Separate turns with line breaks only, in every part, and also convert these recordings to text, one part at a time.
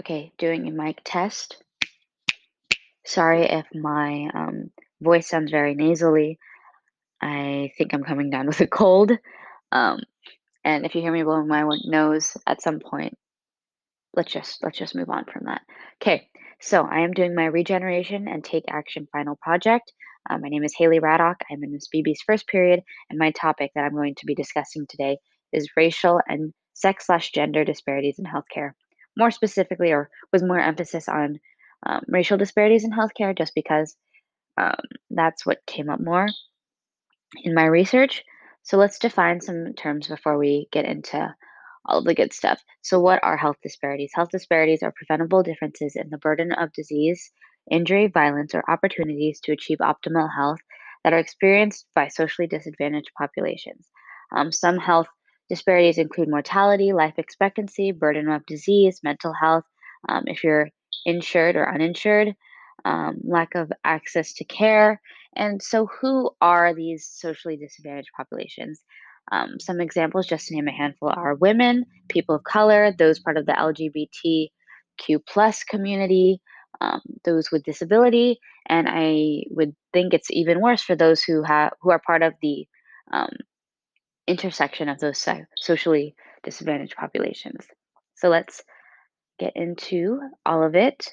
Okay, doing a mic test. Sorry if my um, voice sounds very nasally. I think I'm coming down with a cold. Um, and if you hear me blowing my nose at some point, let's just let's just move on from that. Okay, so I am doing my regeneration and take action final project. Uh, my name is Haley Raddock. I'm in Miss BB's first period, and my topic that I'm going to be discussing today is racial and sex slash gender disparities in healthcare more specifically, or was more emphasis on um, racial disparities in healthcare, just because um, that's what came up more in my research. So let's define some terms before we get into all of the good stuff. So, what are health disparities? Health disparities are preventable differences in the burden of disease, injury, violence, or opportunities to achieve optimal health that are experienced by socially disadvantaged populations. Um, some health Disparities include mortality, life expectancy, burden of disease, mental health, um, if you're insured or uninsured, um, lack of access to care. And so, who are these socially disadvantaged populations? Um, some examples, just to name a handful, are women, people of color, those part of the LGBTQ plus community, um, those with disability, and I would think it's even worse for those who have who are part of the um, intersection of those socially disadvantaged populations. So let's get into all of it.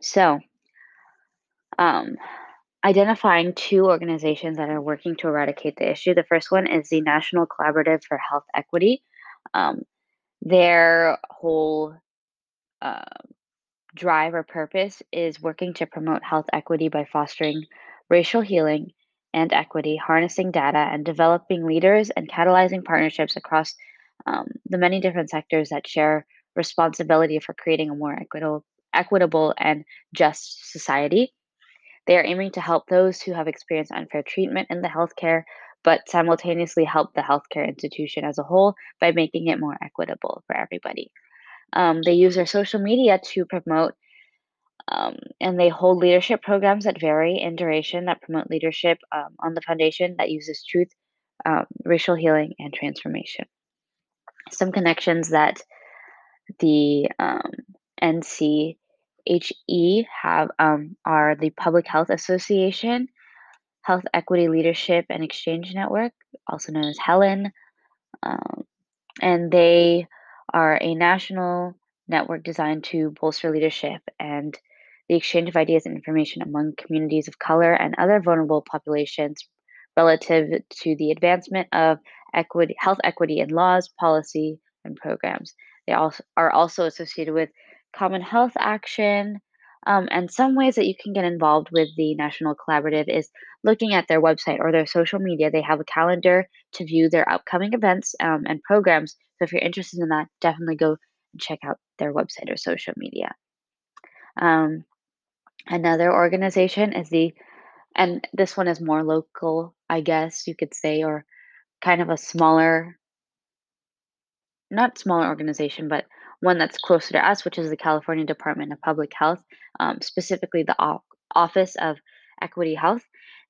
So, um, identifying two organizations that are working to eradicate the issue. The first one is the National Collaborative for Health Equity. Um, their whole uh, drive or purpose is working to promote health equity by fostering racial healing and equity, harnessing data, and developing leaders and catalyzing partnerships across um, the many different sectors that share responsibility for creating a more equitable, equitable and just society. They are aiming to help those who have experienced unfair treatment in the healthcare, but simultaneously help the healthcare institution as a whole by making it more equitable for everybody. Um, they use their social media to promote um, and they hold leadership programs that vary in duration that promote leadership um, on the foundation that uses truth, um, racial healing, and transformation. Some connections that the um, NCHE have um, are the Public Health Association, Health Equity Leadership and Exchange Network, also known as Helen, um, and they are a national network designed to bolster leadership and the exchange of ideas and information among communities of color and other vulnerable populations relative to the advancement of equity, health equity in laws, policy, and programs. They also are also associated with Common Health Action. Um, and some ways that you can get involved with the National Collaborative is looking at their website or their social media. They have a calendar to view their upcoming events um, and programs. So if you're interested in that, definitely go and check out their website or social media. Um, Another organization is the and this one is more local, I guess you could say, or kind of a smaller not smaller organization, but one that's closer to us, which is the California Department of Public Health, um, specifically the o- Office of Equity Health.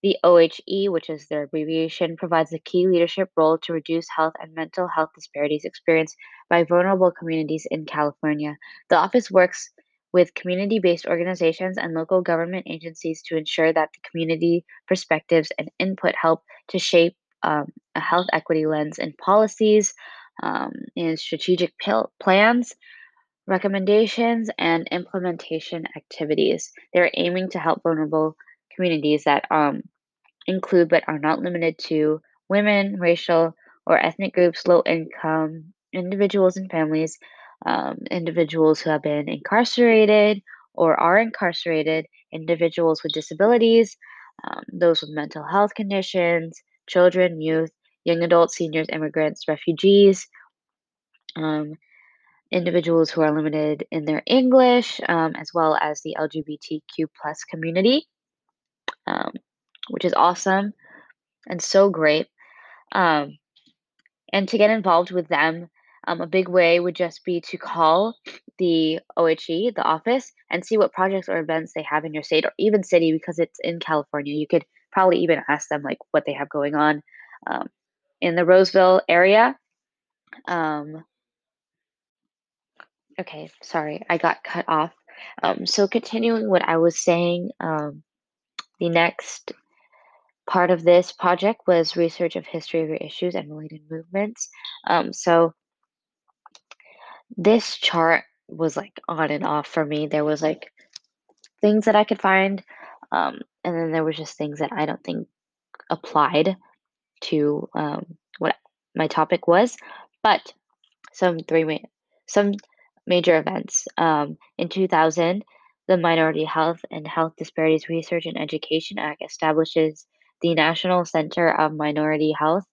The OHE, which is their abbreviation, provides a key leadership role to reduce health and mental health disparities experienced by vulnerable communities in California. The office works with community based organizations and local government agencies to ensure that the community perspectives and input help to shape um, a health equity lens in policies um, in strategic plans, recommendations, and implementation activities. They're aiming to help vulnerable communities that um, include but are not limited to women, racial or ethnic groups, low income individuals and families, um, individuals who have been incarcerated or are incarcerated, individuals with disabilities, um, those with mental health conditions, children, youth, young adults, seniors, immigrants, refugees, um, individuals who are limited in their English, um, as well as the LGBTQ plus community, um, which is awesome and so great. Um, and to get involved with them, um, a big way would just be to call the OHE, the office, and see what projects or events they have in your state or even city because it's in California. You could probably even ask them like what they have going on um, in the Roseville area. Um, Okay, sorry, I got cut off. Um, so continuing what I was saying, um, the next part of this project was research of history of your issues and related movements. Um, so this chart was like on and off for me. There was like things that I could find, um, and then there was just things that I don't think applied to um, what my topic was. But some three ma- some major events. Um, in 2000, the Minority Health and Health Disparities Research and Education Act establishes the National Center of Minority Health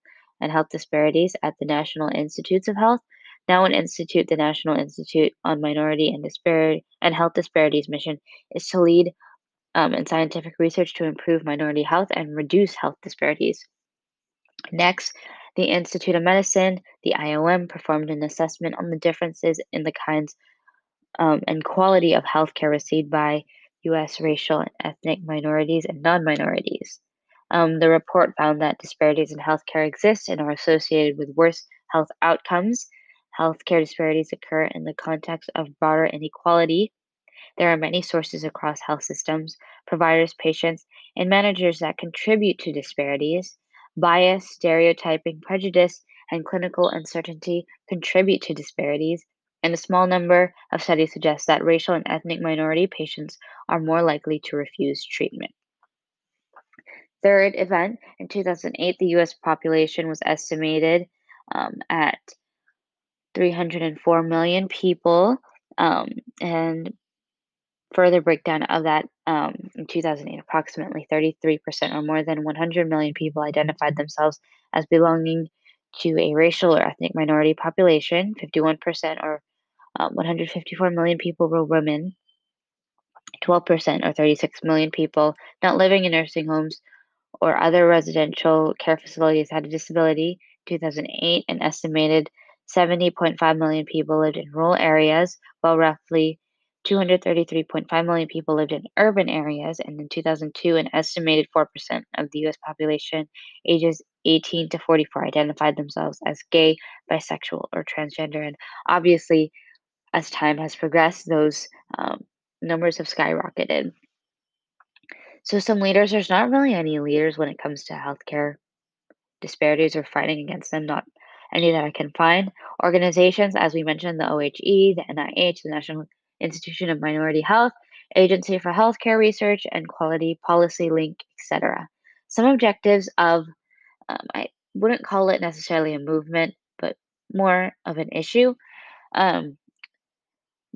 and Health Disparities at the National Institutes of Health. Now, an institute, the National Institute on Minority and Disparity and Health Disparities mission is to lead um, in scientific research to improve minority health and reduce health disparities. Next, the Institute of Medicine, the IOM, performed an assessment on the differences in the kinds um, and quality of healthcare received by U.S. racial and ethnic minorities and non minorities. Um, the report found that disparities in healthcare exist and are associated with worse health outcomes. Healthcare disparities occur in the context of broader inequality there are many sources across health systems, providers, patients, and managers that contribute to disparities. Bias, stereotyping, prejudice, and clinical uncertainty contribute to disparities, and a small number of studies suggest that racial and ethnic minority patients are more likely to refuse treatment. Third event, in 2008, the US population was estimated um, at 304 million people, um, and Further breakdown of that, um, in 2008, approximately 33% or more than 100 million people identified themselves as belonging to a racial or ethnic minority population. 51% or uh, 154 million people were women. 12% or 36 million people not living in nursing homes or other residential care facilities had a disability. 2008, an estimated 70.5 million people lived in rural areas, while roughly 233.5 million people lived in urban areas, and in 2002, an estimated 4% of the US population ages 18 to 44 identified themselves as gay, bisexual, or transgender. And obviously, as time has progressed, those um, numbers have skyrocketed. So, some leaders, there's not really any leaders when it comes to healthcare disparities or fighting against them, not any that I can find. Organizations, as we mentioned, the OHE, the NIH, the National Institution of Minority Health, Agency for Healthcare Research and Quality, Policy Link, etc. Some objectives of, um, I wouldn't call it necessarily a movement, but more of an issue. Um,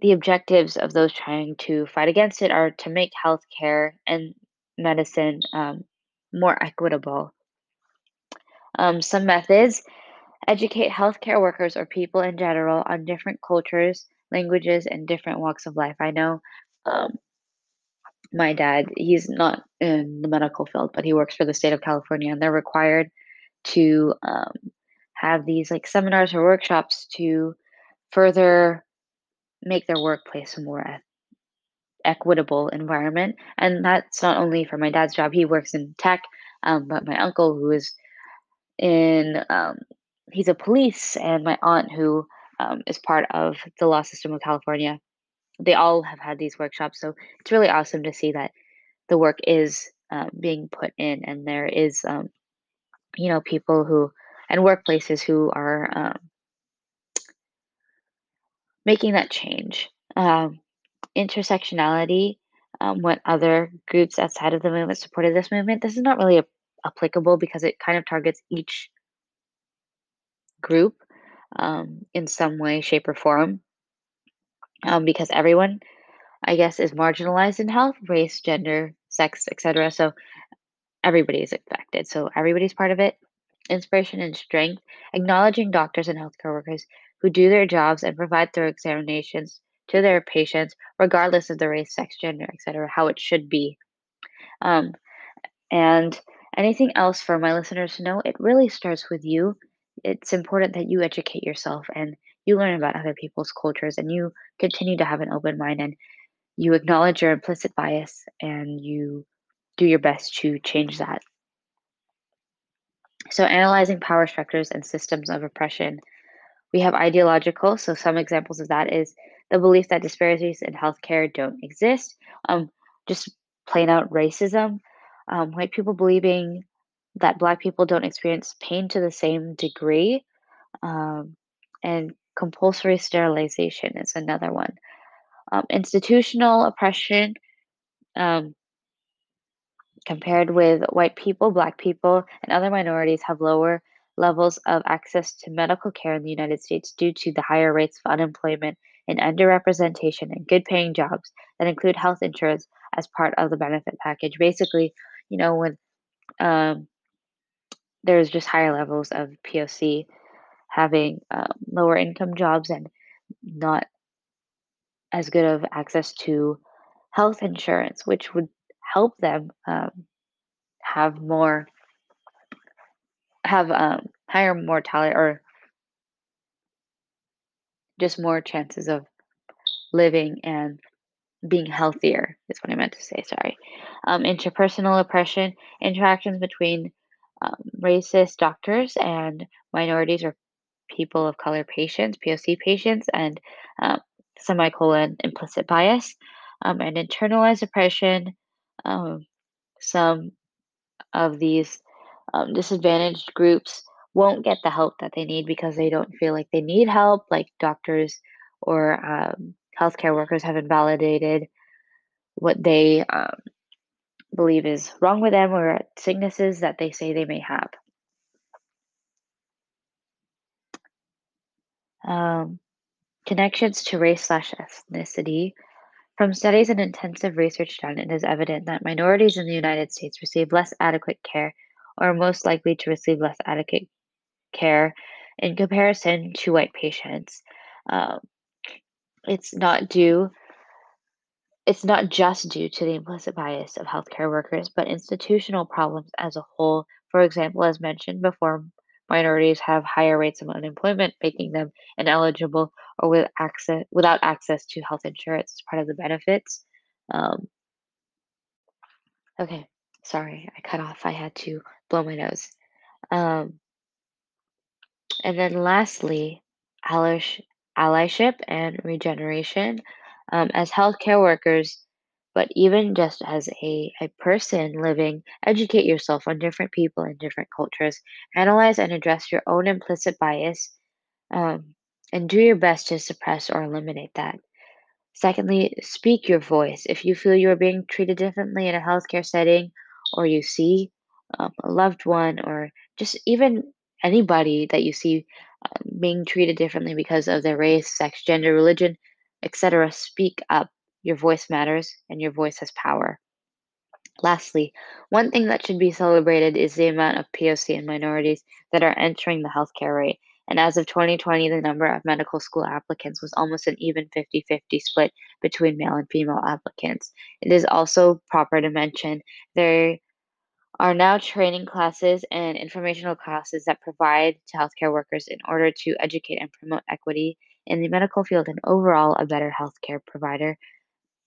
the objectives of those trying to fight against it are to make healthcare and medicine um, more equitable. Um, some methods educate healthcare workers or people in general on different cultures, languages, and different walks of life. I know um, my dad, he's not in the medical field, but he works for the state of California, and they're required to um, have these like seminars or workshops to further make their workplace a more equitable environment. And that's not only for my dad's job, he works in tech, um, but my uncle, who is in, um, he's a police, and my aunt, who um, is part of the law system of California, they all have had these workshops. So it's really awesome to see that the work is um, being put in, and there is, um, you know, people who and workplaces who are um, making that change. Um, intersectionality, um, what other groups outside of the movement supported this movement. This is not really a- applicable because it kind of targets each group um, in some way, shape, or form. Um, because everyone, I guess, is marginalized in health, race, gender, sex, etc. So everybody is affected. So everybody's part of it. Inspiration and strength, acknowledging doctors and healthcare workers who do their jobs and provide thorough examinations to their patients, regardless of the race, sex, gender, etc., how it should be. Um, and anything else for my listeners to know, it really starts with you. It's important that you educate yourself and you learn about other people's cultures and you continue to have an open mind and you acknowledge your implicit bias and you do your best to change that. So, analyzing power structures and systems of oppression, we have ideological. So, some examples of that is the belief that disparities in healthcare don't exist, um, just plain out racism, um, white people believing that black people don't experience pain to the same degree, um, and compulsory sterilization is another one. Um, institutional oppression, um, compared with white people, black people, and other minorities have lower levels of access to medical care in the United States due to the higher rates of unemployment and underrepresentation in good paying jobs that include health insurance as part of the benefit package. Basically, you know, when um, there's just higher levels of POC having um, lower income jobs and not as good of access to health insurance, which would help them um, have more have um, higher mortality or just more chances of living and being healthier is what I meant to say. Sorry. Um, interpersonal oppression, interactions between um, racist doctors and minorities or people of color patients, POC patients, and um, semicolon implicit bias, um, and internalized oppression. Um, some of these um, disadvantaged groups won't get the help that they need because they don't feel like they need help, like doctors or healthcare workers have invalidated what they believe is wrong with them or sicknesses that they say they may have. Um, connections to race slash ethnicity. From studies and intensive research done, it is evident that minorities in the United States receive less adequate care or are most likely to receive less adequate care in comparison to white patients. Um, it's not due it's not just due to the implicit bias of healthcare workers, but institutional problems as a whole. For example, as mentioned before, minorities have higher rates of unemployment, making them ineligible or with access without access to health insurance as part of the benefits. Um, okay, sorry, I cut off. I had to blow my nose. Um, and then lastly, allyship and regeneration. Um, as healthcare workers, but even just as a, a person living, educate yourself on different people and different cultures, analyze and address your own implicit bias, um, and do your best to suppress or eliminate that. Secondly, speak your voice. If you feel you are being treated differently in a healthcare setting, or you see um, a loved one, or just even anybody that you see um, being treated differently because of their race, sex, gender, religion, etc., speak up. Your voice matters, and your voice has power. Lastly, one thing that should be celebrated is the amount of POC and minorities that are entering the healthcare rate. And as of 2020, the number of medical school applicants was almost an even 50 50 split between male and female applicants. It is also proper to mention there are now training classes and informational classes that provide to healthcare workers in order to educate and promote equity in the medical field and overall a better healthcare provider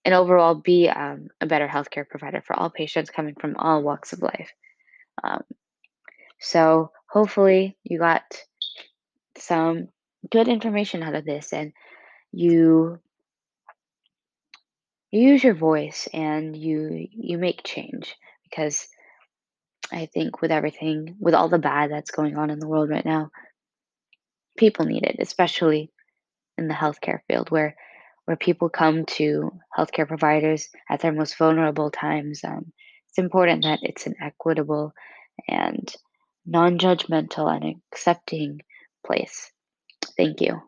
and overall be um, a better healthcare provider for all patients coming from all walks of life. Um, so hopefully you got some good information out of this and you you use your voice and you you make change because I think with everything with all the bad that's going on in the world right now, people need it, especially in the healthcare field where where people come to healthcare providers at their most vulnerable times. Um, it's important that it's an equitable and non-judgmental and accepting place. Thank you.